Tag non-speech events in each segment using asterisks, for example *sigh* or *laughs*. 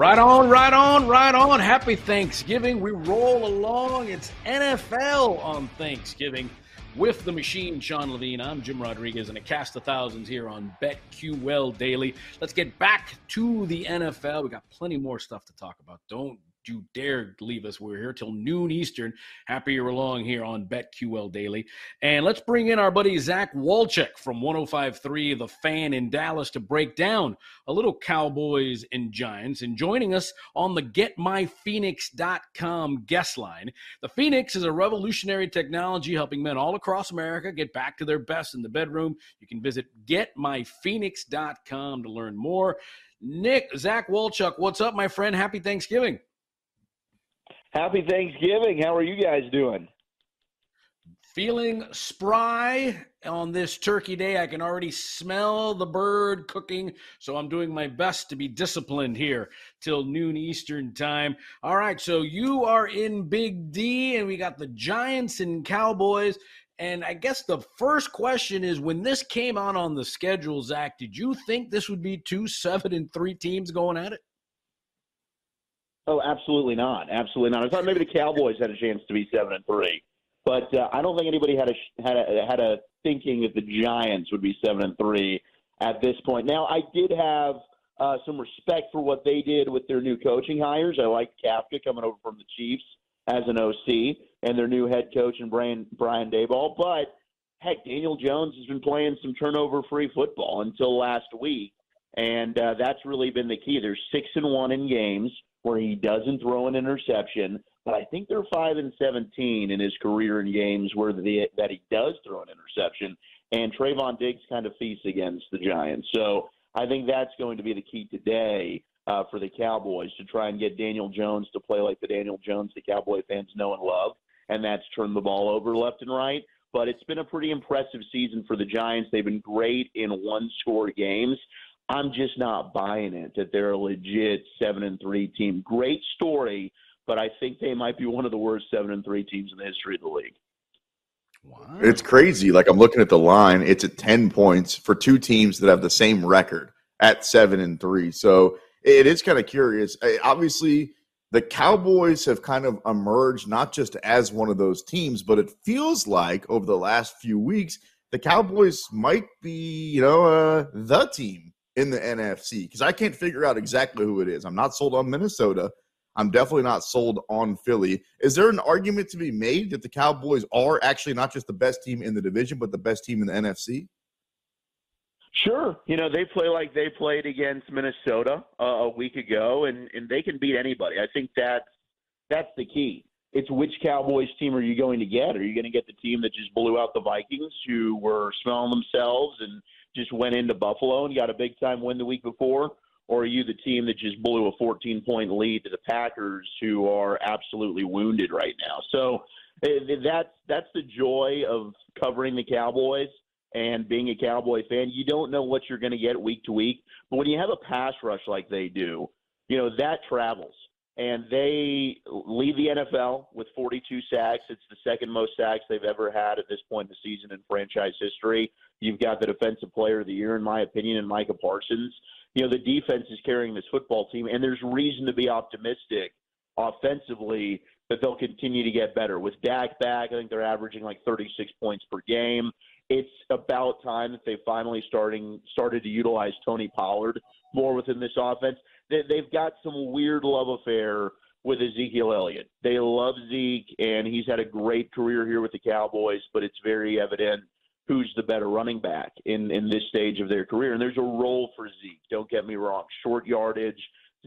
Right on, right on, right on. Happy Thanksgiving. We roll along. It's NFL on Thanksgiving with the machine, Sean Levine. I'm Jim Rodriguez and a cast of thousands here on BetQL Daily. Let's get back to the NFL. We got plenty more stuff to talk about. Don't you dare leave us. We're here till noon Eastern. Happy you're along here on BetQL Daily. And let's bring in our buddy Zach Wolchuk from 1053 The Fan in Dallas to break down a little Cowboys and Giants. And joining us on the GetMyPhoenix.com guest line. The Phoenix is a revolutionary technology helping men all across America get back to their best in the bedroom. You can visit GetMyPhoenix.com to learn more. Nick, Zach Wolchuk, what's up, my friend? Happy Thanksgiving. Happy Thanksgiving. How are you guys doing? Feeling spry on this turkey day. I can already smell the bird cooking, so I'm doing my best to be disciplined here till noon Eastern time. All right, so you are in Big D, and we got the Giants and Cowboys. And I guess the first question is when this came out on the schedule, Zach, did you think this would be two seven and three teams going at it? Oh, absolutely not. Absolutely not. I thought maybe the Cowboys had a chance to be seven and three, but uh, I don't think anybody had a had a had a thinking that the Giants would be seven and three at this point. Now, I did have uh, some respect for what they did with their new coaching hires. I liked Kafka coming over from the Chiefs as an OC and their new head coach and Brian Brian Daboll. But heck, Daniel Jones has been playing some turnover-free football until last week, and uh, that's really been the key. They're six and one in games where he doesn't throw an interception. But I think they're five and seventeen in his career in games where the, that he does throw an interception. And Trevon Diggs kind of feasts against the Giants. So I think that's going to be the key today uh, for the Cowboys to try and get Daniel Jones to play like the Daniel Jones the Cowboy fans know and love, and that's turn the ball over left and right. But it's been a pretty impressive season for the Giants. They've been great in one score games. I'm just not buying it that they're a legit seven and three team. Great story, but I think they might be one of the worst seven and three teams in the history of the league. It's crazy. Like I'm looking at the line, it's at 10 points for two teams that have the same record at seven and three. So it is kind of curious. Obviously, the Cowboys have kind of emerged not just as one of those teams, but it feels like over the last few weeks, the Cowboys might be, you know, uh, the team in the NFC because I can't figure out exactly who it is. I'm not sold on Minnesota. I'm definitely not sold on Philly. Is there an argument to be made that the Cowboys are actually not just the best team in the division, but the best team in the NFC? Sure. You know, they play like they played against Minnesota uh, a week ago, and, and they can beat anybody. I think that's, that's the key. It's which Cowboys team are you going to get? Are you going to get the team that just blew out the Vikings, who were smelling themselves and – just went into Buffalo and got a big time win the week before? Or are you the team that just blew a 14 point lead to the Packers, who are absolutely wounded right now? So eh, that's that's the joy of covering the Cowboys and being a Cowboy fan. You don't know what you're going to get week to week, but when you have a pass rush like they do, you know that travels and they lead the NFL with 42 sacks. It's the second most sacks they've ever had at this point in the season in franchise history. You've got the defensive player of the year, in my opinion, in Micah Parsons. You know, the defense is carrying this football team, and there's reason to be optimistic offensively that they'll continue to get better. With Dak back, I think they're averaging like 36 points per game. It's about time that they finally starting started to utilize Tony Pollard more within this offense they, they've got some weird love affair with Ezekiel Elliott. They love Zeke, and he's had a great career here with the Cowboys, but it's very evident who's the better running back in, in this stage of their career. And there's a role for Zeke. Don't get me wrong. Short yardage.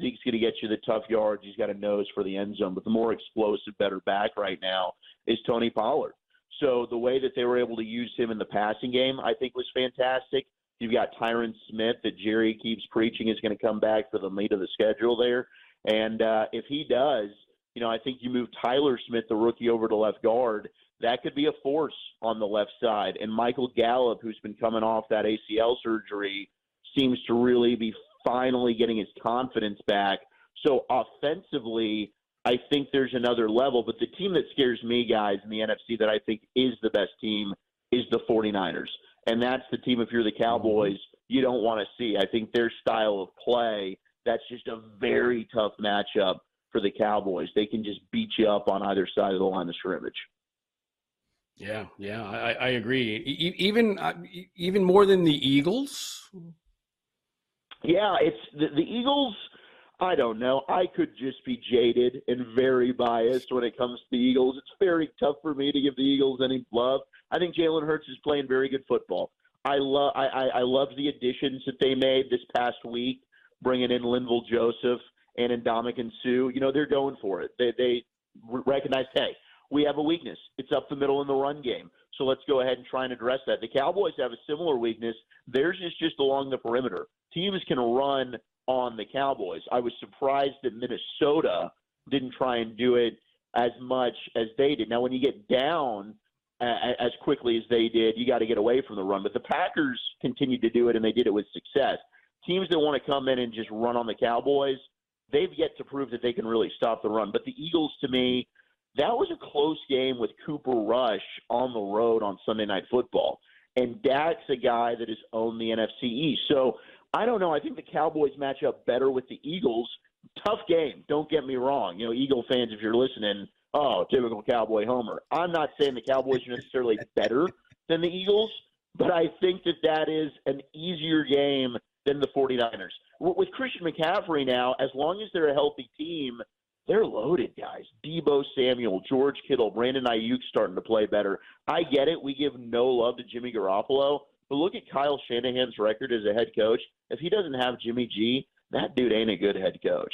Zeke's going to get you the tough yards. He's got a nose for the end zone. But the more explosive, better back right now is Tony Pollard. So the way that they were able to use him in the passing game, I think, was fantastic. You've got Tyron Smith that Jerry keeps preaching is going to come back for the meat of the schedule there. And uh, if he does, you know, I think you move Tyler Smith, the rookie, over to left guard. That could be a force on the left side. And Michael Gallup, who's been coming off that ACL surgery, seems to really be finally getting his confidence back. So offensively, I think there's another level. But the team that scares me, guys, in the NFC that I think is the best team is the 49ers. And that's the team, if you're the Cowboys, mm-hmm. you don't want to see. I think their style of play, that's just a very tough matchup for the Cowboys. They can just beat you up on either side of the line of scrimmage. Yeah, yeah, I, I agree. E- even uh, even more than the Eagles. Yeah, it's the, the Eagles. I don't know. I could just be jaded and very biased when it comes to the Eagles. It's very tough for me to give the Eagles any love. I think Jalen Hurts is playing very good football. I love I, I, I love the additions that they made this past week, bringing in Linval Joseph and Indomik and Sue. You know they're going for it. They they recognize hey we have a weakness. It's up the middle in the run game. So let's go ahead and try and address that. The Cowboys have a similar weakness. Theirs is just along the perimeter. Teams can run on the Cowboys. I was surprised that Minnesota didn't try and do it as much as they did. Now, when you get down as quickly as they did, you got to get away from the run. But the Packers continued to do it, and they did it with success. Teams that want to come in and just run on the Cowboys, they've yet to prove that they can really stop the run. But the Eagles, to me, that was a close game with Cooper Rush on the road on Sunday Night Football. And that's a guy that has owned the NFC East. So I don't know. I think the Cowboys match up better with the Eagles. Tough game. Don't get me wrong. You know, Eagle fans, if you're listening, oh, typical Cowboy homer. I'm not saying the Cowboys are necessarily better than the Eagles, but I think that that is an easier game than the 49ers. With Christian McCaffrey now, as long as they're a healthy team, they're loaded, guys. Deebo Samuel, George Kittle, Brandon Aiyuk starting to play better. I get it. We give no love to Jimmy Garoppolo, but look at Kyle Shanahan's record as a head coach. If he doesn't have Jimmy G, that dude ain't a good head coach.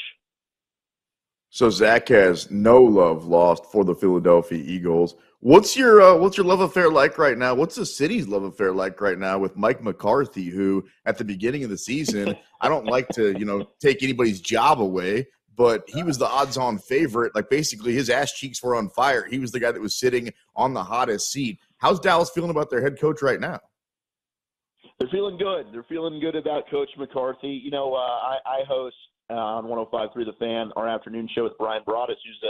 So Zach has no love lost for the Philadelphia Eagles. What's your uh, what's your love affair like right now? What's the city's love affair like right now with Mike McCarthy, who at the beginning of the season, *laughs* I don't like to you know take anybody's job away, but he was the odds on favorite. Like basically his ass cheeks were on fire. He was the guy that was sitting on the hottest seat. How's Dallas feeling about their head coach right now? They're feeling good. They're feeling good about Coach McCarthy. You know, uh, I, I host uh, on 105.3 The Fan our afternoon show with Bryan Broaddus, who's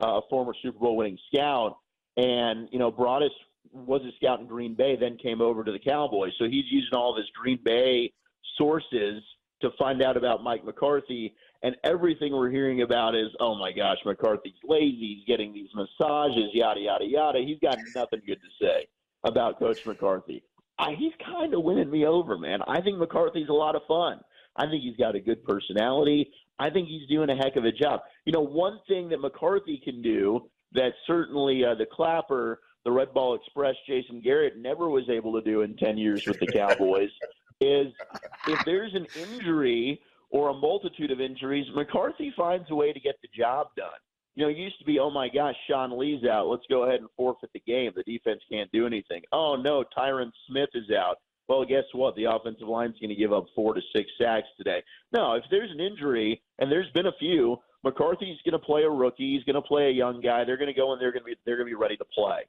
a, a former Super Bowl winning scout. And, you know, Broaddus was a scout in Green Bay, then came over to the Cowboys. So he's using all of his Green Bay sources to find out about Mike McCarthy and everything we're hearing about is, oh my gosh, McCarthy's lazy. He's getting these massages, yada yada yada. He's got nothing good to say about Coach McCarthy. I, he's kind of winning me over, man. I think McCarthy's a lot of fun. I think he's got a good personality. I think he's doing a heck of a job. You know, one thing that McCarthy can do that certainly uh, the Clapper, the Red Ball Express, Jason Garrett never was able to do in 10 years with the *laughs* Cowboys is if there's an injury or a multitude of injuries, McCarthy finds a way to get the job done. You know, it used to be, oh my gosh, Sean Lee's out. Let's go ahead and forfeit the game. The defense can't do anything. Oh no, Tyron Smith is out. Well, guess what? The offensive line's going to give up four to six sacks today. No, if there's an injury, and there's been a few, McCarthy's going to play a rookie. He's going to play a young guy. They're going to go and they're going to be they're going to be ready to play.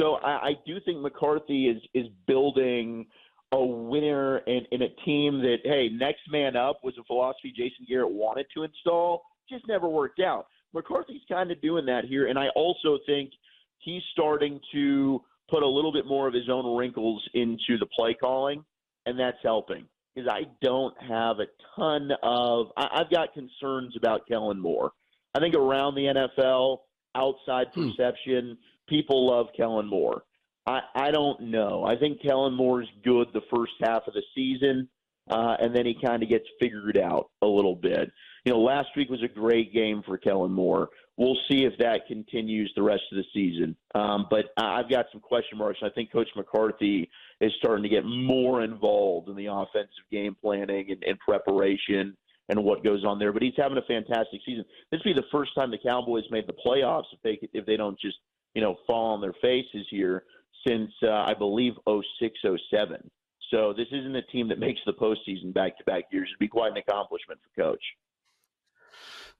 So I, I do think McCarthy is is building a winner in, in a team that, hey, next man up was a philosophy Jason Garrett wanted to install, just never worked out. McCarthy's kind of doing that here, and I also think he's starting to put a little bit more of his own wrinkles into the play calling, and that's helping. Because I don't have a ton of, I, I've got concerns about Kellen Moore. I think around the NFL, outside hmm. perception, people love Kellen Moore. I, I don't know. I think Kellen Moore's good the first half of the season, uh, and then he kind of gets figured out a little bit. You know, last week was a great game for Kellen Moore. We'll see if that continues the rest of the season. Um, but I've got some question marks. I think Coach McCarthy is starting to get more involved in the offensive game planning and, and preparation and what goes on there. But he's having a fantastic season. This will be the first time the Cowboys made the playoffs if they if they don't just you know fall on their faces here since uh, I believe 06, 07. So this isn't a team that makes the postseason back to back years. It'd be quite an accomplishment for coach.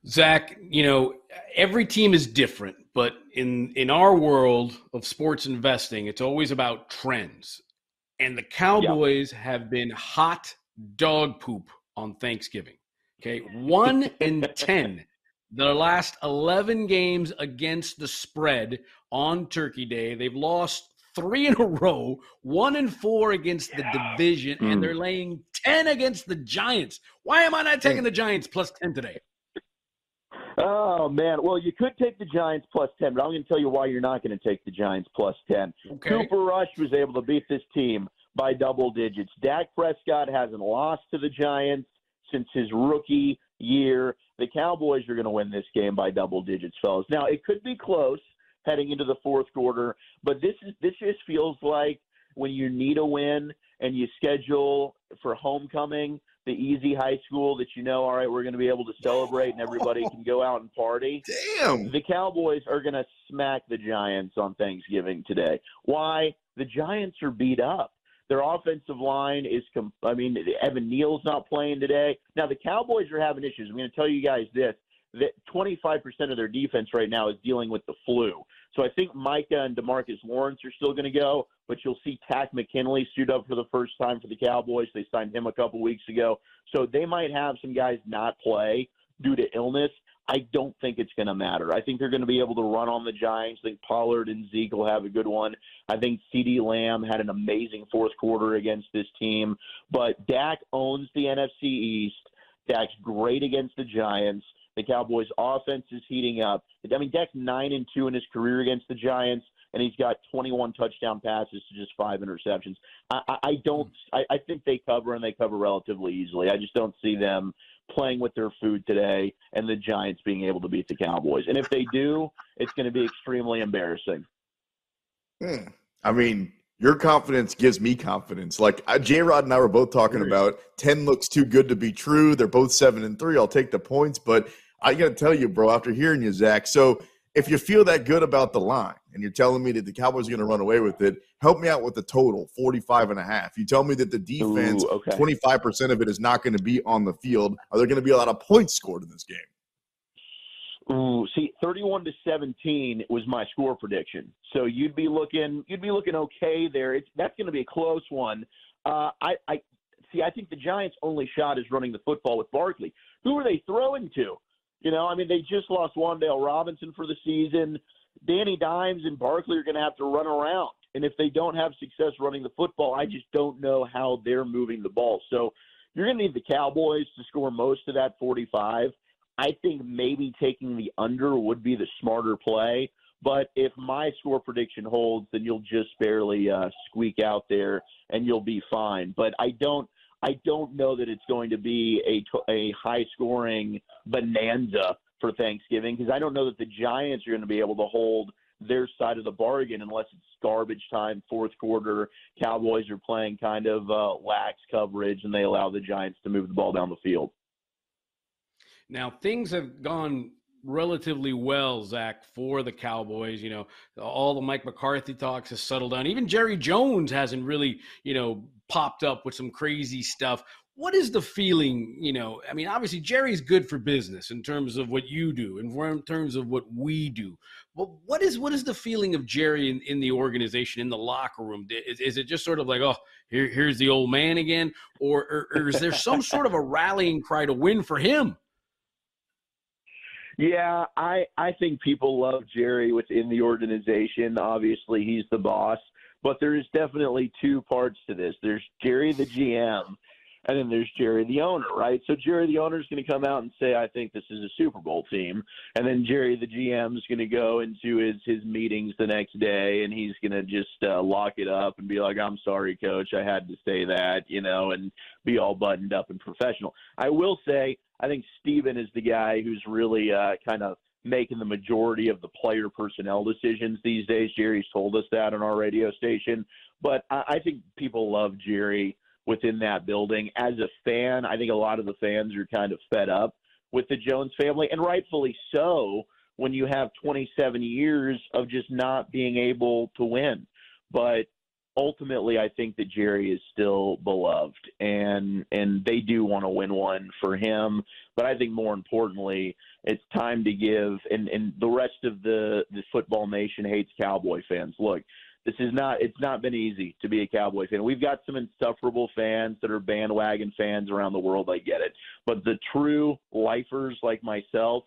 Zach, you know, every team is different, but in in our world of sports investing, it's always about trends. And the Cowboys yep. have been hot dog poop on Thanksgiving. Okay, one *laughs* in ten. The last eleven games against the spread on Turkey Day, they've lost three in a row, one and four against the division, mm. and they're laying 10 against the Giants. Why am I not taking the Giants plus 10 today? Oh man, well you could take the Giants plus ten, but I'm going to tell you why you're not going to take the Giants plus ten. Okay. Cooper Rush was able to beat this team by double digits. Dak Prescott hasn't lost to the Giants since his rookie year. The Cowboys are going to win this game by double digits, fellas. Now it could be close heading into the fourth quarter. But this is this just feels like when you need a win and you schedule for homecoming the easy high school that you know, all right, we're going to be able to celebrate and everybody can go out and party. *laughs* Damn. The Cowboys are going to smack the Giants on Thanksgiving today. Why? The Giants are beat up. Their offensive line is, I mean, Evan Neal's not playing today. Now, the Cowboys are having issues. I'm going to tell you guys this that 25% of their defense right now is dealing with the flu. So I think Micah and Demarcus Lawrence are still going to go, but you'll see Takk McKinley suit up for the first time for the Cowboys. They signed him a couple weeks ago. So they might have some guys not play due to illness. I don't think it's going to matter. I think they're going to be able to run on the Giants. I think Pollard and Zeke will have a good one. I think CeeDee Lamb had an amazing fourth quarter against this team. But Dak owns the NFC East. Dak's great against the Giants. The Cowboys' offense is heating up. I mean, Dak's nine and two in his career against the Giants, and he's got 21 touchdown passes to just five interceptions. I, I, don't. I, I think they cover and they cover relatively easily. I just don't see them playing with their food today and the Giants being able to beat the Cowboys. And if they do, it's going to be extremely embarrassing. Hmm. I mean, your confidence gives me confidence. Like uh, J Rod and I were both talking about 10 looks too good to be true. They're both seven and three. I'll take the points, but I got to tell you, bro, after hearing you, Zach. So if you feel that good about the line and you're telling me that the Cowboys are going to run away with it, help me out with the total 45 and a half. You tell me that the defense, Ooh, okay. 25% of it is not going to be on the field. Are there going to be a lot of points scored in this game? Ooh, see, 31 to 17 was my score prediction. So you'd be looking, you'd be looking okay there. It's that's going to be a close one. Uh, I, I see. I think the Giants' only shot is running the football with Barkley. Who are they throwing to? You know, I mean, they just lost Wan'Dale Robinson for the season. Danny Dimes and Barkley are going to have to run around. And if they don't have success running the football, I just don't know how they're moving the ball. So you're going to need the Cowboys to score most of that 45. I think maybe taking the under would be the smarter play. But if my score prediction holds, then you'll just barely uh, squeak out there and you'll be fine. But I don't. I don't know that it's going to be a, a high scoring bonanza for Thanksgiving because I don't know that the Giants are going to be able to hold their side of the bargain unless it's garbage time, fourth quarter. Cowboys are playing kind of uh, lax coverage and they allow the Giants to move the ball down the field. Now, things have gone relatively well, Zach, for the Cowboys. You know, all the Mike McCarthy talks has settled down. Even Jerry Jones hasn't really, you know, popped up with some crazy stuff. What is the feeling? You know, I mean, obviously Jerry's good for business in terms of what you do, and in terms of what we do. But what is what is the feeling of Jerry in, in the organization, in the locker room? Is, is, it just sort of like, oh, here, here's the old man again, or, or, or is there some sort of a rallying cry to win for him? Yeah, I I think people love Jerry within the organization. Obviously, he's the boss, but there's definitely two parts to this. There's Jerry the GM, and then there's Jerry the owner, right? So Jerry the owner is going to come out and say, "I think this is a Super Bowl team," and then Jerry the GM is going to go into his his meetings the next day, and he's going to just uh, lock it up and be like, "I'm sorry, coach, I had to say that," you know, and be all buttoned up and professional. I will say, I think Stephen is the guy who's really uh, kind of making the majority of the player personnel decisions these days. Jerry's told us that on our radio station, but I, think people love Jerry within that building. As a fan, I think a lot of the fans are kind of fed up with the Jones family, and rightfully so when you have 27 years of just not being able to win. But ultimately, I think that Jerry is still beloved, and and they do want to win one for him. But I think more importantly, it's time to give, and and the rest of the the football nation hates Cowboy fans. Look, this is not it's not been easy to be a Cowboy fan. We've got some insufferable fans that are bandwagon fans around the world. I get it, but the true lifers like myself,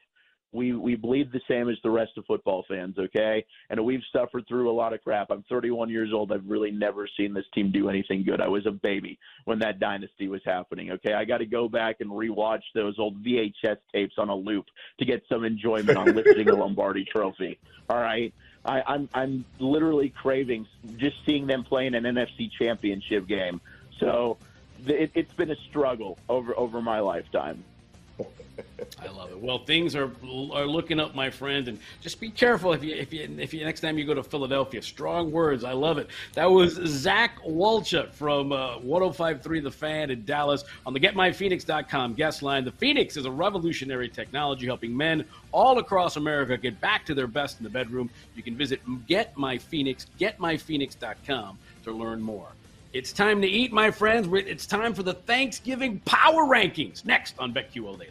we we bleed the same as the rest of football fans. Okay, and we've suffered through a lot of crap. I'm 31 years old. I've really never seen this team do anything good. I was a baby when that dynasty was happening. Okay, I got to go back and rewatch those old VHS tapes on a loop to get some enjoyment on *laughs* lifting a Lombardi Trophy. All right. I, I'm I'm literally craving just seeing them playing an NFC Championship game. So it, it's been a struggle over over my lifetime. I love it. Well, things are are looking up, my friend, and just be careful if you if you if you next time you go to Philadelphia. Strong words. I love it. That was Zach Wolchuk from uh, 105.3 The Fan in Dallas on the GetMyPhoenix.com guest line. The Phoenix is a revolutionary technology helping men all across America get back to their best in the bedroom. You can visit GetMyPhoenix, GetMyPhoenix.com to learn more. It's time to eat, my friends. It's time for the Thanksgiving Power Rankings next on BetQL Daily.